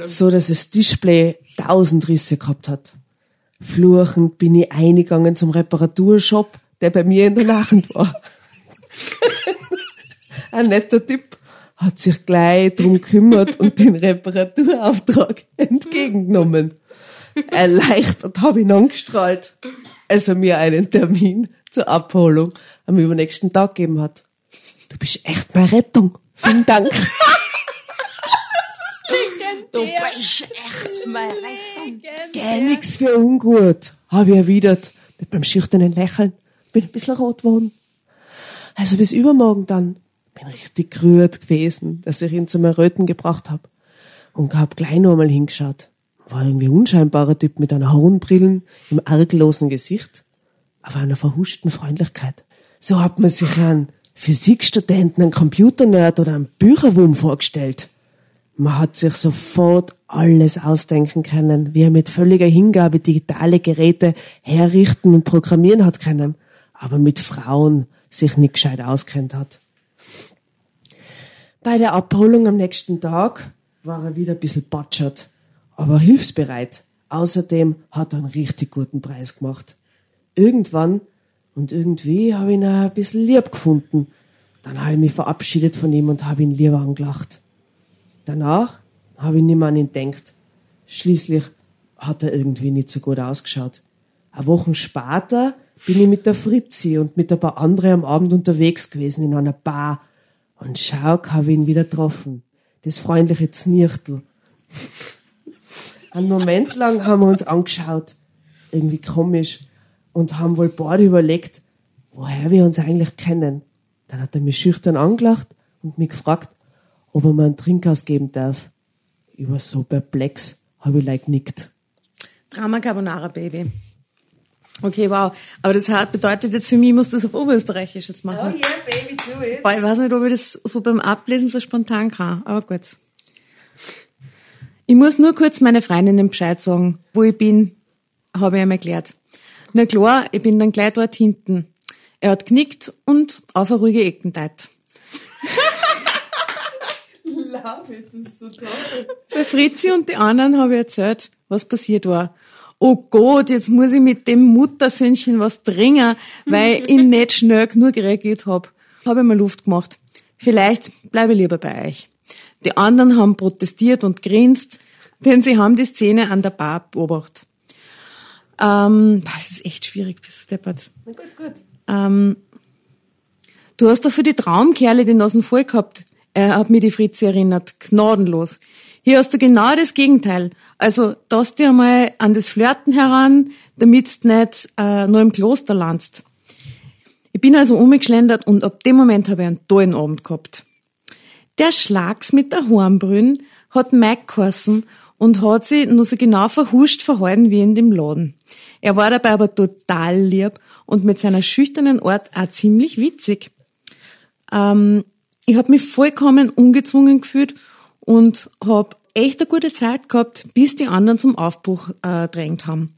So dass das Display tausend Risse gehabt hat. Fluchend bin ich eingegangen zum Reparaturshop, der bei mir in der Nachend war. *laughs* Ein netter Typ hat sich gleich drum gekümmert und den Reparaturauftrag *laughs* entgegengenommen. *laughs* Erleichtert habe ihn angestrahlt, als er mir einen Termin zur Abholung am übernächsten Tag gegeben hat. Du bist echt meine Rettung. Vielen Dank. *laughs* Du bist echt mein Rettung. Geh nix für ungut, habe ich erwidert, mit meinem schüchternen Lächeln. Bin ein bisschen rot geworden. Also bis übermorgen dann. Bin richtig gerührt gewesen, dass ich ihn zum Erröten gebracht hab Und hab gleich noch einmal hingeschaut. War irgendwie ein unscheinbarer Typ mit einer hohen Brillen, im arglosen Gesicht, aber einer verhuschten Freundlichkeit. So hat man sich einen Physikstudenten, einen Computernerd oder einen Bücherwurm vorgestellt. Man hat sich sofort alles ausdenken können, wie er mit völliger Hingabe digitale Geräte herrichten und programmieren hat können, aber mit Frauen sich nicht gescheit auskennt hat. Bei der Abholung am nächsten Tag war er wieder ein bisschen batschert, aber hilfsbereit. Außerdem hat er einen richtig guten Preis gemacht. Irgendwann und irgendwie habe ich ihn ein bisschen lieb gefunden. Dann habe ich mich verabschiedet von ihm und habe ihn lieber angelacht. Danach habe ich nicht mehr an ihn denkt. Schließlich hat er irgendwie nicht so gut ausgeschaut. Eine Woche später bin ich mit der Fritzi und mit ein paar anderen am Abend unterwegs gewesen in einer Bar. Und schau, habe ich ihn wieder getroffen. Das freundliche Znirchtel. Einen Moment lang haben wir uns angeschaut. Irgendwie komisch. Und haben wohl beide überlegt, woher wir uns eigentlich kennen. Dann hat er mich schüchtern angelacht und mich gefragt, ob er mir einen Trink ausgeben darf. Ich war so perplex, habe ich like nickt. Drama Carbonara Baby. Okay, wow. Aber das hat bedeutet jetzt für mich, ich muss das auf Oberösterreichisch jetzt machen. yeah, baby, do it. Boah, ich weiß nicht, ob ich das so beim Ablesen so spontan kann, aber gut. Ich muss nur kurz meine Freundinnen Bescheid sagen, wo ich bin, habe ich ihm erklärt. Na klar, ich bin dann gleich dort hinten. Er hat knickt und auf eine ruhige Ecken teilt. Love it, das ist so toll. Bei Fritzi und die anderen habe ich erzählt, was passiert war. Oh Gott, jetzt muss ich mit dem Muttersöhnchen was dringen, weil ich nicht schnell genug reagiert habe. Habe ich mir Luft gemacht. Vielleicht bleibe ich lieber bei euch. Die anderen haben protestiert und grinst, *laughs* denn sie haben die Szene an der Bar beobachtet. Ähm, boah, das ist echt schwierig, bis deppert. Na gut, gut. Ähm, du hast doch für die Traumkerle die Nasen voll gehabt. Er hat mir die Fritzi erinnert. Gnadenlos. Hier hast du genau das Gegenteil. Also, dass dir einmal an das Flirten heran, damit du nicht äh, nur im Kloster landst. Ich bin also umgeschlendert und ab dem Moment habe ich einen tollen Abend gehabt. Der Schlags mit der Hornbrünn hat Mike geheißen und hat sich nur so genau verhuscht verhalten wie in dem Laden. Er war dabei aber total lieb und mit seiner schüchternen Art auch ziemlich witzig. Ähm, ich habe mich vollkommen ungezwungen gefühlt und habe echt eine gute Zeit gehabt, bis die anderen zum Aufbruch äh, drängt haben.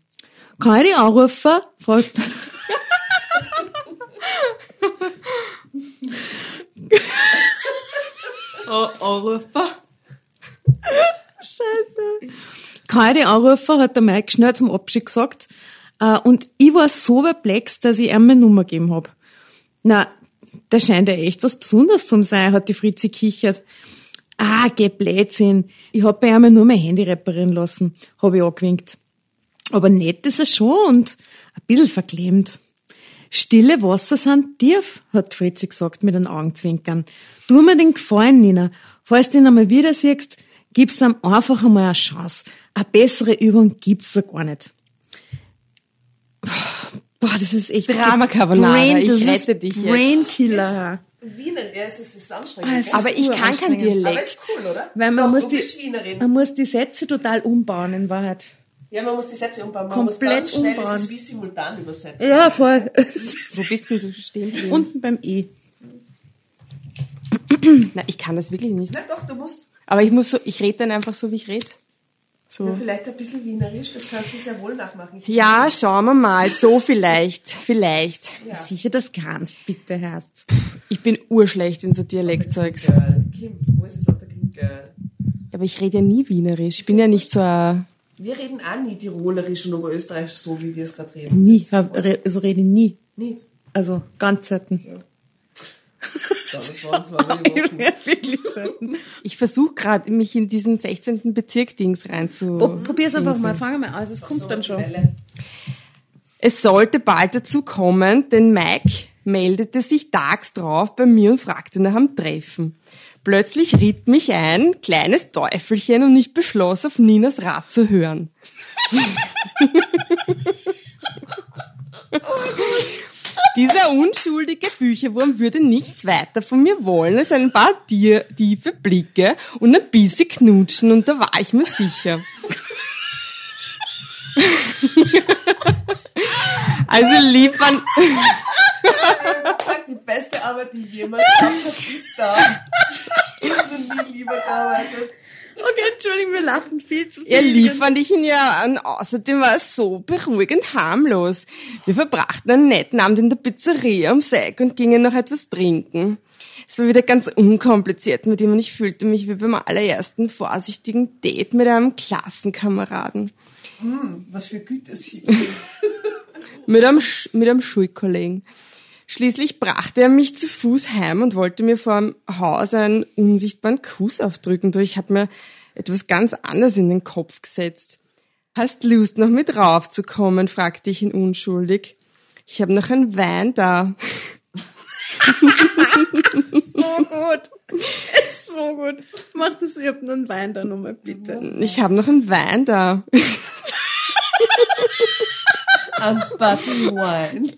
Kann ich die anrufen? fragt *laughs* *laughs* Oh, Anrufer. Scheiße. Die anrufen, hat der Mike schnell zum Abschied gesagt. Äh, und ich war so perplex, dass ich ihm meine Nummer gegeben hab. Na, da scheint ja echt was Besonderes zu sein, hat die Fritzi kichert. Ah, geh Blödsinn. Ich hab bei ihm nur mein Handy reparieren lassen, hab ich angewinkt. Aber nett ist er schon und ein bisschen verklemmt. Stille Wasser sind tief, hat Fritzi gesagt mit den Augenzwinkern. Tu mir den Gefallen, Nina. Falls du ihn einmal wieder siehst, gibst ihm einfach einmal eine Chance. Eine bessere Übung gibt's so gar nicht. Boah, das ist echt Drama Carbonara, ich das ist rette dich jetzt. Brainkiller. Wiener, ja, es ist, es ist anstrengend. Ah, es ist Aber ich kann kein uranstrengend. Aber Dialekt. ist cool, oder? Weil man Doch, muss du die, man muss die Sätze total umbauen in Wahrheit. Ja, man muss die Sätze umbauen. Man Komplett muss ganz schnell, umbauen. es ist wie simultan übersetzen. Ja, voll. Wo bist denn du stehen geblieben? Unten beim E. Na, ich kann das wirklich nicht. Na doch, du musst Aber ich muss so, ich rede dann einfach so, wie ich rede. So. ja, vielleicht ein bisschen wienerisch, das kannst du sehr wohl nachmachen. Ich Ja, schauen wir mal. So vielleicht. Vielleicht. Ja. Sicher das kannst, bitte Herst. Ich bin urschlecht in so Dialektzeugs. Kim, wo ist es Kim Girl? Aber ich rede ja nie Wienerisch. Ich bin ja nicht so ein... Wir reden auch nie Tirolerisch und Oberösterreichisch so, wie wir es gerade reden. Nie. So rede ich nie. Nie. Also ganz selten. *laughs* Das waren zwei Wochen. Ja. Ich versuche gerade, mich in diesen 16. Bezirk-Dings reinzu. Pro- Probier's einfach mal, fang mal an, das kommt dann schon. Es sollte bald dazu kommen, denn Mike meldete sich tags drauf bei mir und fragte nach einem Treffen. Plötzlich riet mich ein kleines Teufelchen und ich beschloss, auf Ninas Rat zu hören. Dieser unschuldige Bücherwurm würde nichts weiter von mir wollen als ein paar tie- tiefe Blicke und ein bisschen knutschen und da war ich mir sicher. Also liefern, Die beste Arbeit, die ich jemals gemacht habe, ist da. Ich habe noch nie lieber gearbeitet. Okay, Entschuldigung, wir lachen viel zu viel. Er lieb fand ich ihn ja und außerdem war es so beruhigend harmlos. Wir verbrachten einen netten Abend in der Pizzeria am Sack und gingen noch etwas trinken. Es war wieder ganz unkompliziert mit ihm und ich fühlte mich wie beim allerersten vorsichtigen Date mit einem Klassenkameraden. Was für Gütesiegel. Mit einem, Sch mit einem Schulkollegen. Schließlich brachte er mich zu Fuß heim und wollte mir vor dem Haus einen unsichtbaren Kuss aufdrücken. Doch ich habe mir etwas ganz anderes in den Kopf gesetzt. Hast Lust, noch mit raufzukommen? fragte ich ihn unschuldig. Ich habe noch einen Wein da. So gut. So gut. Mach das, ich hab noch einen Wein da nochmal, bitte. Ich habe noch einen Wein da. An Button Wine.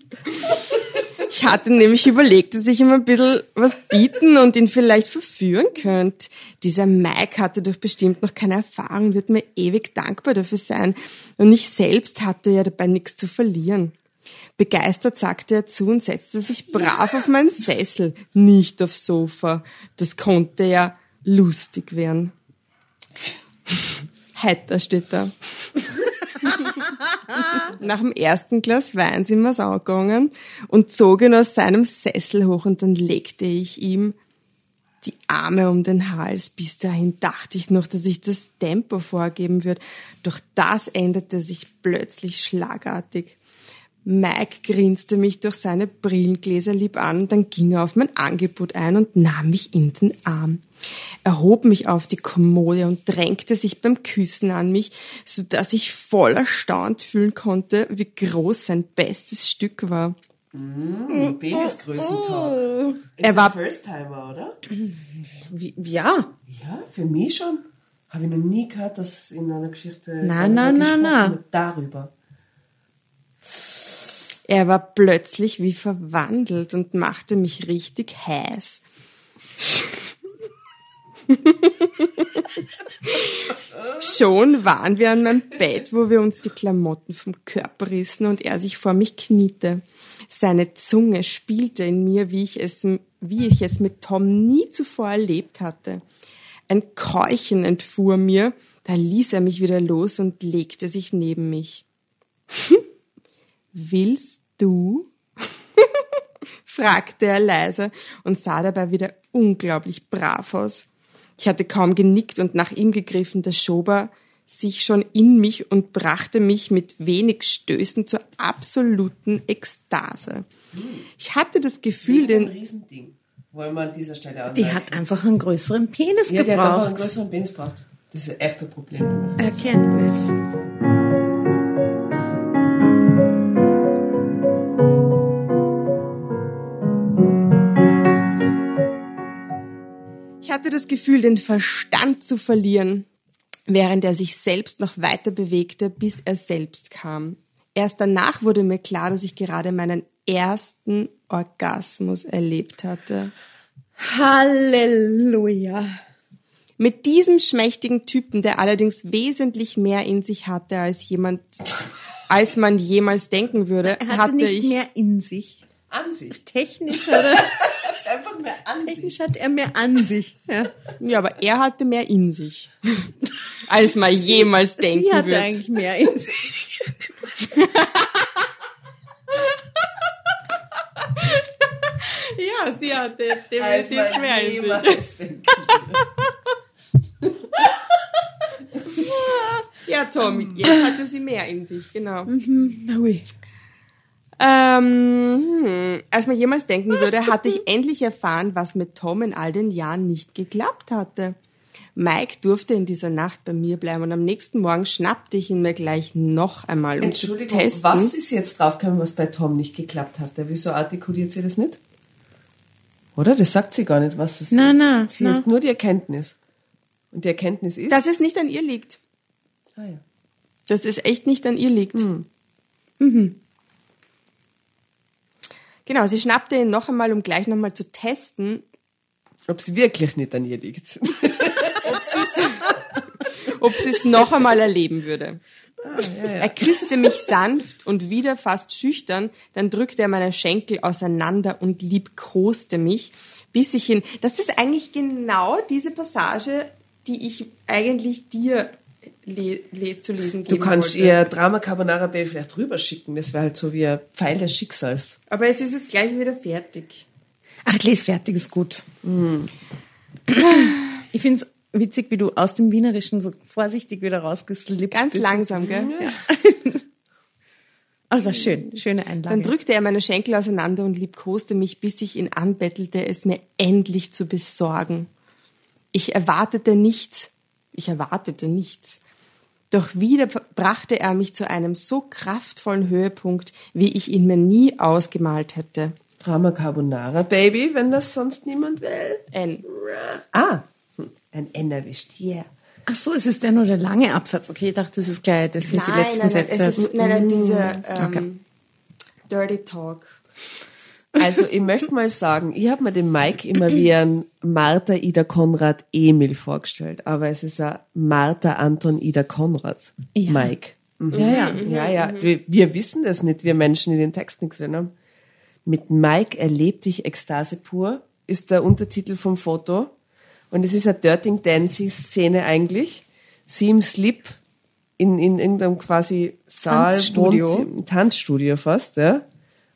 Ich hatte nämlich überlegt, dass ich ihm ein bisschen was bieten und ihn vielleicht verführen könnte. Dieser Mike hatte doch bestimmt noch keine Erfahrung, wird mir ewig dankbar dafür sein. Und ich selbst hatte ja dabei nichts zu verlieren. Begeistert sagte er zu und setzte sich brav auf meinen Sessel, nicht aufs Sofa. Das konnte ja lustig werden. Heiter steht da. *laughs* Nach dem ersten Glas Wein sind wir's angegangen und zog ihn aus seinem Sessel hoch und dann legte ich ihm die Arme um den Hals. Bis dahin dachte ich noch, dass ich das Tempo vorgeben würde. Doch das änderte sich plötzlich schlagartig. Mike grinste mich durch seine Brillengläser lieb an, dann ging er auf mein Angebot ein und nahm mich in den Arm. Er hob mich auf die Kommode und drängte sich beim Küssen an mich, so dass ich voll erstaunt fühlen konnte, wie groß sein bestes Stück war. Penisgrößentag. Er It's war- First-Timer, oder? Ja. Ja, für mich schon. Habe ich noch nie gehört, dass in einer Geschichte Na, darüber na, na, gesprochen na. wird, darüber. Er war plötzlich wie verwandelt und machte mich richtig heiß. Schon waren wir an meinem Bett, wo wir uns die Klamotten vom Körper rissen und er sich vor mich kniete. Seine Zunge spielte in mir, wie ich es, wie ich es mit Tom nie zuvor erlebt hatte. Ein Keuchen entfuhr mir, da ließ er mich wieder los und legte sich neben mich. *laughs* Willst du? *laughs* fragte er leise und sah dabei wieder unglaublich brav aus. Ich hatte kaum genickt und nach ihm gegriffen, da schob er sich schon in mich und brachte mich mit wenig Stößen zur absoluten Ekstase. Ich hatte das Gefühl, Ein den, Riesending. Wollen wir an dieser Stelle anmerken. Die hat einfach einen größeren Penis ja, die hat einfach einen gebraucht. größeren Penis gebraucht. Das ist echt ein Problem. Erkenntnis. Hatte das Gefühl, den Verstand zu verlieren, während er sich selbst noch weiter bewegte, bis er selbst kam. Erst danach wurde mir klar, dass ich gerade meinen ersten Orgasmus erlebt hatte. Halleluja. Mit diesem schmächtigen Typen, der allerdings wesentlich mehr in sich hatte als jemand, als man jemals denken würde, Er hatte, hatte nicht ich mehr in sich. An sich. Technisch hat er, Hat einfach mehr an sich. technisch hat er mehr an sich. Ja. ja, aber er hatte mehr in sich, als man jemals denken Sie hatte würde. eigentlich mehr in sich. *laughs* Ja, sie hatte Als definitiv man mehr in sich. jemals Ja, Tom, jetzt hatte sie mehr in sich, genau. Ui. Ähm, hm, als man jemals denken würde, hatte ich endlich erfahren, was mit Tom in all den Jahren nicht geklappt hatte. Mike durfte in dieser Nacht bei mir bleiben und am nächsten Morgen schnappte ich ihn mir gleich noch einmal, um Entschuldigung, testen. was ist jetzt draufgekommen, was bei Tom nicht geklappt hatte? Wieso artikuliert sie das nicht? Oder? Das sagt sie gar nicht, was es ist. na, Sie na. hat nur die Erkenntnis. Und die Erkenntnis ist... Dass es nicht an ihr liegt. ah, ja. Dass es echt nicht an ihr liegt. Hm. Mhm. Genau, sie schnappte ihn noch einmal, um gleich nochmal zu testen, Ob sie wirklich nicht an ihr liegt. *laughs* ob sie es noch einmal erleben würde. Ah, Er küsste mich sanft und wieder fast schüchtern, dann drückte er meine Schenkel auseinander und liebkoste mich, bis ich ihn. Das ist eigentlich genau diese Passage, die ich eigentlich dir le le zu lesen Du geben kannst wollte. ihr Drama Carbonara Bay vielleicht rüberschicken. Das wäre halt so wie ein Pfeil des Schicksals. Aber es ist jetzt gleich wieder fertig. Ach, les fertig ist gut. Ich finde es witzig, wie du aus dem Wienerischen so vorsichtig wieder rausgeslippt Ganz bist. langsam, gell? *laughs* Also schön, schöne Dann Einlage. drückte er meine Schenkel auseinander und liebkoste mich, bis ich ihn anbettelte, es mir endlich zu besorgen. Ich erwartete nichts. Ich erwartete nichts. Doch wieder brachte er mich zu einem so kraftvollen Höhepunkt, wie ich ihn mir nie ausgemalt hätte. Drama Carbonara Baby, wenn das sonst niemand will. Ein Ah, hm, ein N erwischt. Yeah. Ach so, es ist ja nur der lange Absatz. Okay, ich dachte, das ist gleich, das sind die letzten nein, nein, Sätze. es ist, nein, nein, diese ähm, Okay. Dirty Talk. Also ich möchte mal sagen, ich habe mir den Mike immer wie ein Martha Ida Konrad Emil vorgestellt, aber es ist ein Martha Anton Ida Konrad Ja. Mike. Mhm. Ja, ja. Ja, ja, wir, wir wissen das nicht, wir Menschen, die den Text nicht gesehen haben. Mit Mike erlebte ich Ekstase pur, ist der Untertitel vom Foto. Und es ist eine Dirty Dancing Szene eigentlich. Sie im Slip in, in irgendeinem quasi Saal, Tanzstudio. Wohnzimmer- Tanzstudio fast, ja.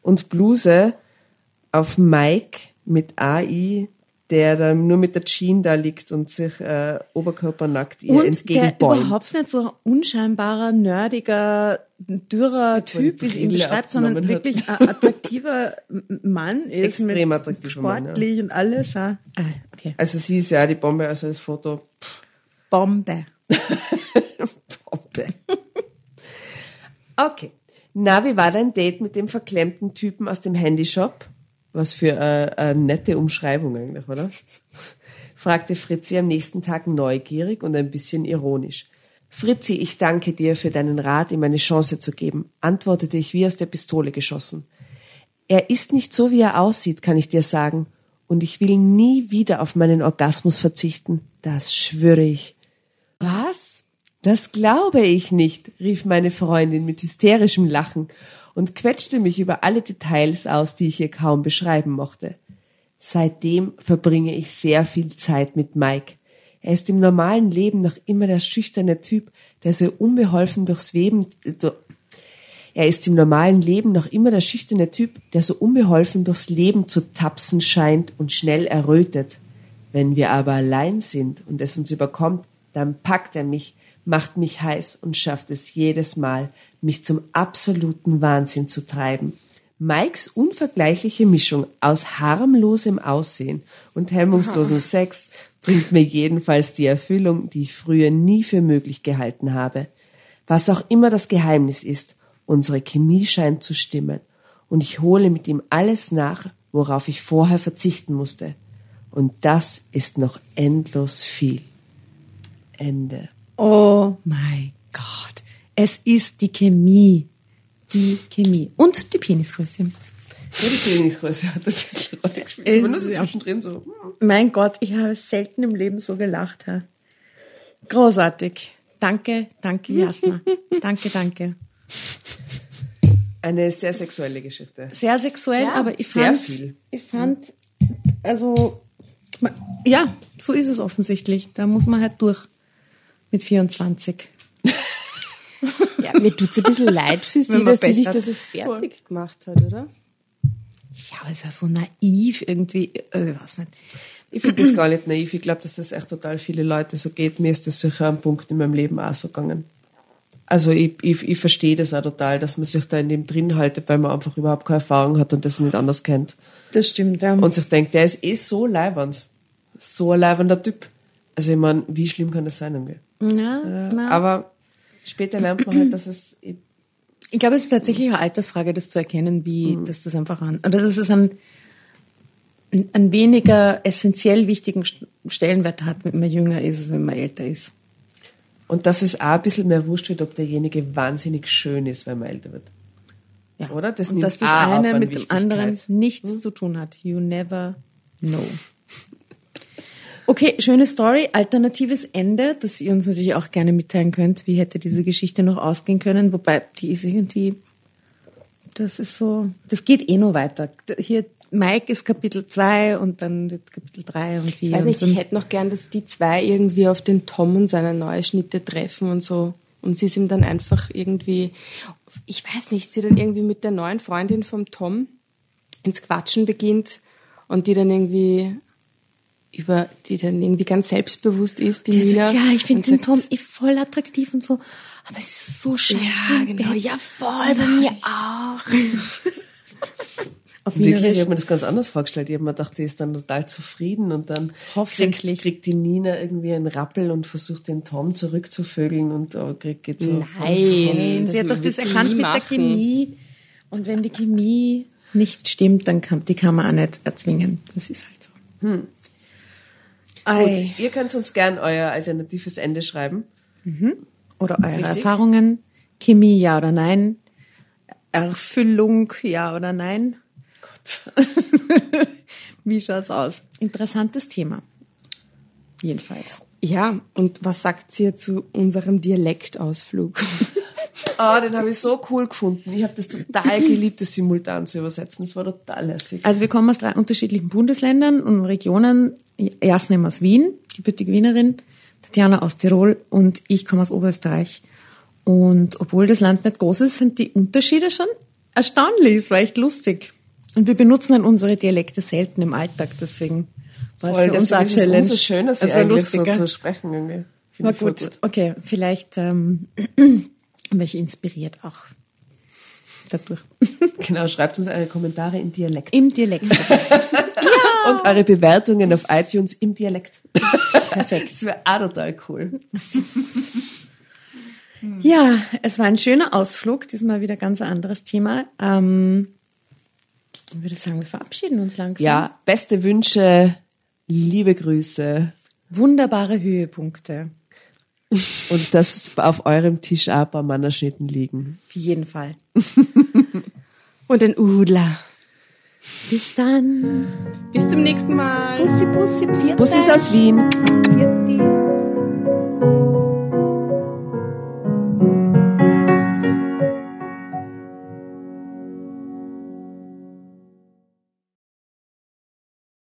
Und Bluse auf Mike mit AI, der da nur mit der Jean da liegt und sich äh, oberkörpernackt ihr Und der entgegenbäumt. überhaupt nicht so ein unscheinbarer, nerdiger, dürrer Typ, wie sie ihn beschreibt, sondern wirklich ein attraktiver Mann ist. Extrem attraktiver Mann, ja. Sportlich und alles. Ah, ah, okay. Also sie ist ja die Bombe, also das Foto. Bombe. Bombe. okay. Na, wie war dein Date mit dem verklemmten Typen aus dem Handyshop? Was für äh, eine nette Umschreibung eigentlich, oder? *laughs* fragte Fritzi am nächsten Tag neugierig und ein bisschen ironisch. Fritzi, ich danke dir für deinen Rat, ihm eine Chance zu geben, antwortete ich wie aus der Pistole geschossen. Er ist nicht so, wie er aussieht, kann ich dir sagen. Und ich will nie wieder auf meinen Orgasmus verzichten. Das schwöre ich. Was? Das glaube ich nicht, rief meine Freundin mit hysterischem Lachen und quetschte mich über alle Details aus, die ich ihr kaum beschreiben mochte. Seitdem verbringe ich sehr viel Zeit mit Mike. Er ist im normalen Leben noch immer der schüchterne Typ, der so unbeholfen durchs Leben, er ist im normalen Leben noch immer der schüchterne Typ, der so unbeholfen durchs Leben zu tapsen scheint und schnell errötet. Wenn wir aber allein sind und es uns überkommt, dann packt er mich, macht mich heiß und schafft es jedes Mal, mich zum absoluten Wahnsinn zu treiben. Mikes unvergleichliche Mischung aus harmlosem Aussehen und hemmungslosen *laughs* Sex bringt mir jedenfalls die Erfüllung, die ich früher nie für möglich gehalten habe. Was auch immer das Geheimnis ist, unsere Chemie scheint zu stimmen. Und ich hole mit ihm alles nach, worauf ich vorher verzichten musste. Und das ist noch endlos viel. Ende. Oh mein Gott. Es ist die Chemie. Die Chemie. Und die Penisgröße. Ja, die Penisgröße hat ein bisschen *laughs* Rolle gespielt. Es- Aber nur so zwischendrin so. Mein Gott, ich habe selten im Leben so gelacht. Herr. Großartig. Danke, danke, Jasna. *laughs* danke, danke. Eine sehr sexuelle Geschichte. Sehr sexuell, Ja, aber ich sehr fand, viel. ich fand, also, ja, so ist es offensichtlich. Da muss man halt durch mit 24. *laughs* Ja, mir tut's ein bisschen leid für sie, dass sie sich hat. da so fertig gemacht hat, oder? Ja, aber ist ja so naiv irgendwie, äh, ich weiß nicht. Ich finde das gar nicht naiv. Ich glaube, dass das echt total viele Leute so geht. Mir ist das sicher am Punkt in meinem Leben auch so gegangen. Also ich, ich, ich verstehe das auch total, dass man sich da in dem drin haltet, weil man einfach überhaupt keine Erfahrung hat und das nicht anders kennt. Das stimmt, ja. Und sich denkt, der ist eh so leibernd. So ein leibender Typ. Also ich meine, wie schlimm kann das sein? Irgendwie? Na, na. Aber später lernt man halt, dass es Ich glaube, es ist tatsächlich eine Altersfrage, das zu erkennen, wie, dass das einfach an, oder dass es einen, einen weniger essentiell wichtigen St- Stellenwert hat, wenn man jünger ist, als wenn man älter ist. Und dass es auch ein bisschen mehr wurscht wird, ob derjenige wahnsinnig schön ist, wenn man älter wird. Ja. Oder? Das Und dass das eine an mit dem anderen nichts zu tun hat. You never know. Okay, schöne Story. Alternatives Ende, das ihr uns natürlich auch gerne mitteilen könnt. Wie hätte diese Geschichte noch ausgehen können? Wobei, die ist irgendwie, das ist so, das geht eh noch weiter. Hier, Mike ist Kapitel 2 und dann wird Kapitel 3 und 4. Ich weiß nicht, ich hätte noch gern, dass die zwei irgendwie auf den Tom und seine neue Schnitte treffen und so. Und sie sind dann einfach irgendwie, ich weiß nicht, sie dann irgendwie mit der neuen Freundin vom Tom ins Quatschen beginnt und die dann irgendwie über, die dann irgendwie ganz selbstbewusst ist, die Die Nina. ja, ich finde den sagt, Tom eh voll attraktiv und so. Aber es ist so scheiße. Ja, im genau. Ja, voll, bei mir auch. *laughs* Auf Wirklich, ich habe mir das ganz anders vorgestellt. Ich habe mir gedacht, die ist dann total zufrieden und dann Hoffentlich. kriegt, kriegt die Nina irgendwie einen Rappel und versucht den Tom zurückzuvögeln und oh, kriegt geht so. Nein, sie hat doch das erkannt mit der. Chemie. Und wenn die Chemie nicht stimmt, dann kann, die kann man auch nicht erzwingen. Das ist halt so. Hm. Ei. Gut, ihr könnt uns gern euer alternatives Ende schreiben. Oder eure Richtig. Erfahrungen. Chemie, ja oder nein. Erfüllung, ja oder nein. Gott. *laughs* Wie schaut's aus? Interessantes Thema. Jedenfalls. Ja, und was sagt sie zu unserem Dialektausflug? Ah, den habe ich so cool gefunden. Ich habe das total geliebt, das simultan zu übersetzen. Das war total lässig. Also wir kommen aus drei unterschiedlichen Bundesländern und Regionen. Jasnem aus Wien, gebürtige Wienerin, Tatjana aus Tirol und ich komme aus Oberösterreich. Und obwohl das Land nicht groß ist, sind die Unterschiede schon erstaunlich. Es war echt lustig. Und wir benutzen dann unsere Dialekte selten im Alltag, deswegen war Voll, es für uns ist es Challenge. umso schöner, sie Also eigentlich lustig, so zu sprechen. Irgendwie. War voll gut. Okay, vielleicht ähm, *clears throat* welche inspiriert auch dadurch. *laughs* Genau, schreibt uns eure Kommentare in Dialekt. Im Dialekt. *laughs* Und eure Bewertungen auf iTunes im Dialekt. Perfekt. Das wäre auch total cool. *laughs* Ja, es war ein schöner Ausflug, diesmal wieder ganz anderes Thema. Ähm, ich würde sagen, wir verabschieden uns langsam. Ja, beste Wünsche, liebe Grüße Wunderbare Höhepunkte. Und dass auf eurem Tisch auch ein paar Mannerschnitten liegen. Auf jeden Fall. *laughs* Und ein Udler. Bis dann. Bis zum nächsten Mal. Bussi, Bussi, Bussis aus Wien. Pfiat.